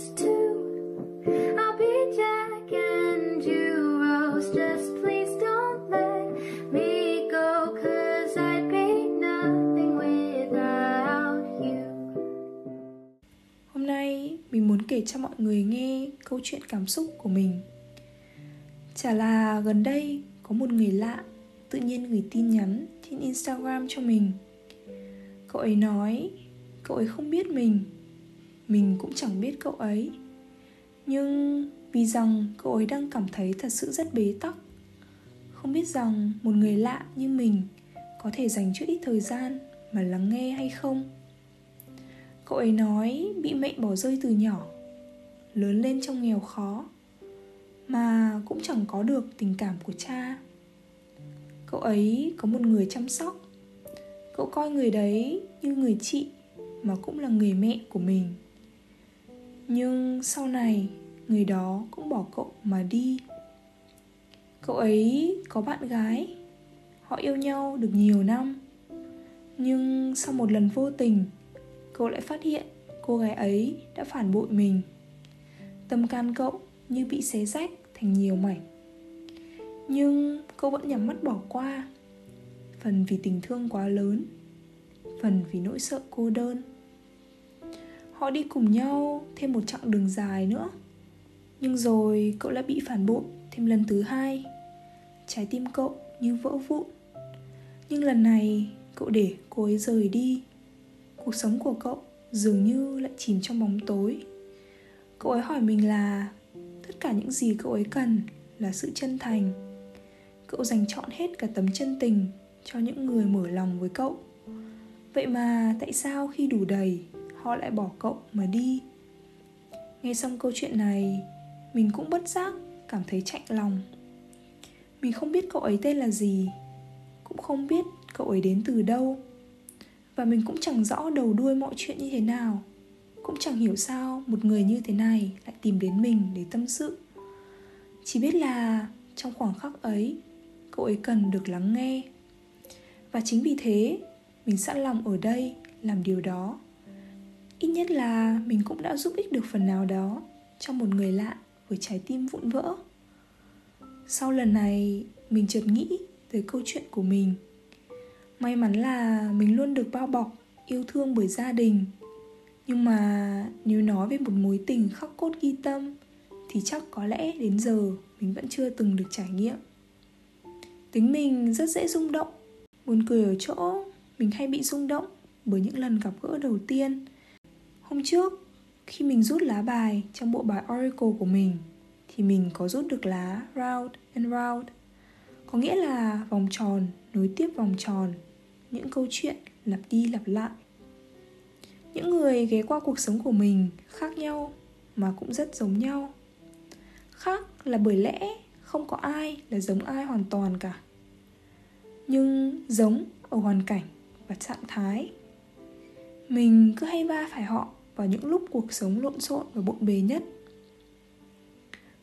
Us two. I'll be Jack and you Rose. Just please don't let me go, cause I'd be nothing without you. Hôm nay mình muốn kể cho mọi người nghe câu chuyện cảm xúc của mình Chả là gần đây có một người lạ tự nhiên gửi tin nhắn trên Instagram cho mình. Cậu ấy nói cậu ấy không biết mình, mình cũng chẳng biết cậu ấy. Nhưng vì rằng cậu ấy đang cảm thấy thật sự rất bế tắc. Không biết rằng một người lạ như mình có thể dành chút ít thời gian mà lắng nghe hay không. Cậu ấy nói bị mẹ bỏ rơi từ nhỏ, lớn lên trong nghèo khó mà cũng chẳng có được tình cảm của cha cậu ấy có một người chăm sóc cậu coi người đấy như người chị mà cũng là người mẹ của mình nhưng sau này, người đó cũng bỏ cậu mà đi. Cậu ấy có bạn gái. Họ yêu nhau được nhiều năm. Nhưng sau một lần vô tình, cậu lại phát hiện cô gái ấy đã phản bội mình. Tâm can cậu như bị xé rách thành nhiều mảnh. Nhưng cậu vẫn nhắm mắt bỏ qua. Phần vì tình thương quá lớn, phần vì nỗi sợ cô đơn họ đi cùng nhau thêm một chặng đường dài nữa. Nhưng rồi cậu lại bị phản bội thêm lần thứ hai. Trái tim cậu như vỡ vụn. Nhưng lần này, cậu để cô ấy rời đi. Cuộc sống của cậu dường như lại chìm trong bóng tối. Cậu ấy hỏi mình là, tất cả những gì cậu ấy cần là sự chân thành. Cậu dành chọn hết cả tấm chân tình cho những người mở lòng với cậu. Vậy mà tại sao khi đủ đầy họ lại bỏ cậu mà đi. Nghe xong câu chuyện này, mình cũng bất giác cảm thấy chạnh lòng. Mình không biết cậu ấy tên là gì, cũng không biết cậu ấy đến từ đâu. Và mình cũng chẳng rõ đầu đuôi mọi chuyện như thế nào. Cũng chẳng hiểu sao một người như thế này lại tìm đến mình để tâm sự. Chỉ biết là trong khoảng khắc ấy, cậu ấy cần được lắng nghe. Và chính vì thế, mình sẵn lòng ở đây làm điều đó ít nhất là mình cũng đã giúp ích được phần nào đó cho một người lạ với trái tim vụn vỡ. Sau lần này, mình chợt nghĩ tới câu chuyện của mình. May mắn là mình luôn được bao bọc, yêu thương bởi gia đình. Nhưng mà nếu nói về một mối tình khắc cốt ghi tâm, thì chắc có lẽ đến giờ mình vẫn chưa từng được trải nghiệm. Tính mình rất dễ rung động, buồn cười ở chỗ mình hay bị rung động bởi những lần gặp gỡ đầu tiên hôm trước, khi mình rút lá bài trong bộ bài oracle của mình, thì mình có rút được lá round and round có nghĩa là vòng tròn nối tiếp vòng tròn, những câu chuyện lặp đi lặp lại. Những người ghé qua cuộc sống của mình khác nhau mà cũng rất giống nhau. Khác là bởi lẽ không có ai là giống ai hoàn toàn cả. Nhưng giống ở hoàn cảnh và trạng thái, mình cứ hay va phải họ vào những lúc cuộc sống lộn xộn và bộn bề nhất.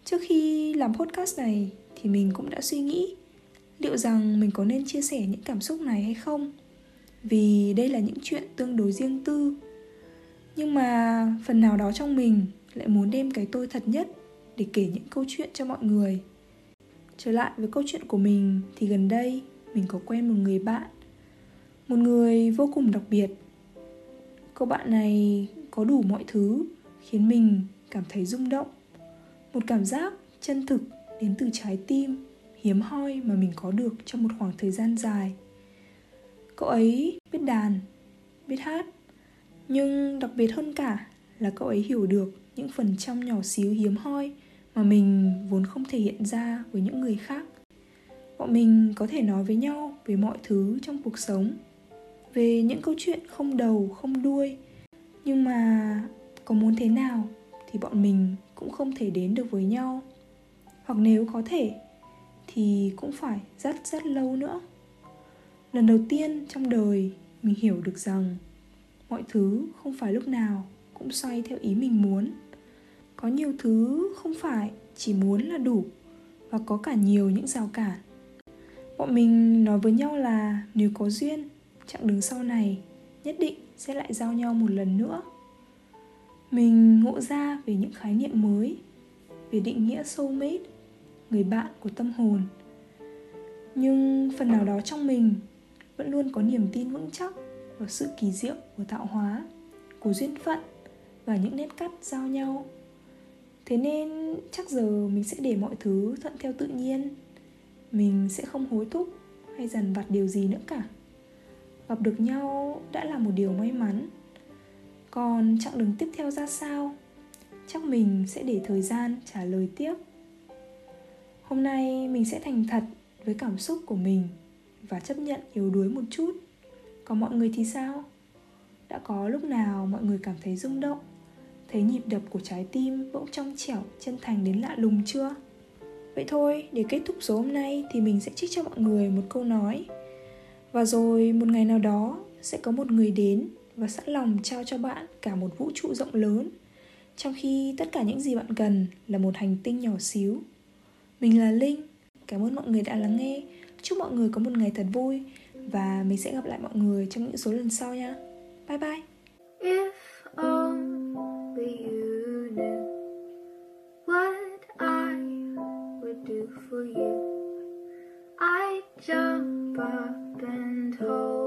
Trước khi làm podcast này thì mình cũng đã suy nghĩ liệu rằng mình có nên chia sẻ những cảm xúc này hay không. Vì đây là những chuyện tương đối riêng tư. Nhưng mà phần nào đó trong mình lại muốn đem cái tôi thật nhất để kể những câu chuyện cho mọi người. Trở lại với câu chuyện của mình thì gần đây mình có quen một người bạn, một người vô cùng đặc biệt. Cô bạn này có đủ mọi thứ khiến mình cảm thấy rung động. Một cảm giác chân thực đến từ trái tim hiếm hoi mà mình có được trong một khoảng thời gian dài. Cậu ấy biết đàn, biết hát, nhưng đặc biệt hơn cả là cậu ấy hiểu được những phần trong nhỏ xíu hiếm hoi mà mình vốn không thể hiện ra với những người khác. Bọn mình có thể nói với nhau về mọi thứ trong cuộc sống, về những câu chuyện không đầu, không đuôi nhưng mà có muốn thế nào thì bọn mình cũng không thể đến được với nhau. Hoặc nếu có thể thì cũng phải rất rất lâu nữa. Lần đầu tiên trong đời mình hiểu được rằng mọi thứ không phải lúc nào cũng xoay theo ý mình muốn. Có nhiều thứ không phải chỉ muốn là đủ và có cả nhiều những rào cản. Bọn mình nói với nhau là nếu có duyên, chặng đường sau này nhất định sẽ lại giao nhau một lần nữa. Mình ngộ ra về những khái niệm mới, về định nghĩa soulmate, người bạn của tâm hồn. Nhưng phần nào đó trong mình vẫn luôn có niềm tin vững chắc vào sự kỳ diệu của tạo hóa, của duyên phận và những nét cắt giao nhau. Thế nên chắc giờ mình sẽ để mọi thứ thuận theo tự nhiên. Mình sẽ không hối thúc hay dằn vặt điều gì nữa cả gặp được nhau đã là một điều may mắn. Còn chặng đường tiếp theo ra sao? Chắc mình sẽ để thời gian trả lời tiếp. Hôm nay mình sẽ thành thật với cảm xúc của mình và chấp nhận yếu đuối một chút. Còn mọi người thì sao? Đã có lúc nào mọi người cảm thấy rung động? Thấy nhịp đập của trái tim bỗng trong trẻo, chân thành đến lạ lùng chưa? Vậy thôi, để kết thúc số hôm nay thì mình sẽ trích cho mọi người một câu nói và rồi một ngày nào đó, sẽ có một người đến và sẵn lòng trao cho bạn cả một vũ trụ rộng lớn, trong khi tất cả những gì bạn cần là một hành tinh nhỏ xíu. Mình là linh, cảm ơn mọi người đã lắng nghe. Chúc mọi người có một ngày thật vui và mình sẽ gặp lại mọi người trong những số lần sau nha. Bye bye. If only you knew what I would do for you. I'd jump up and hold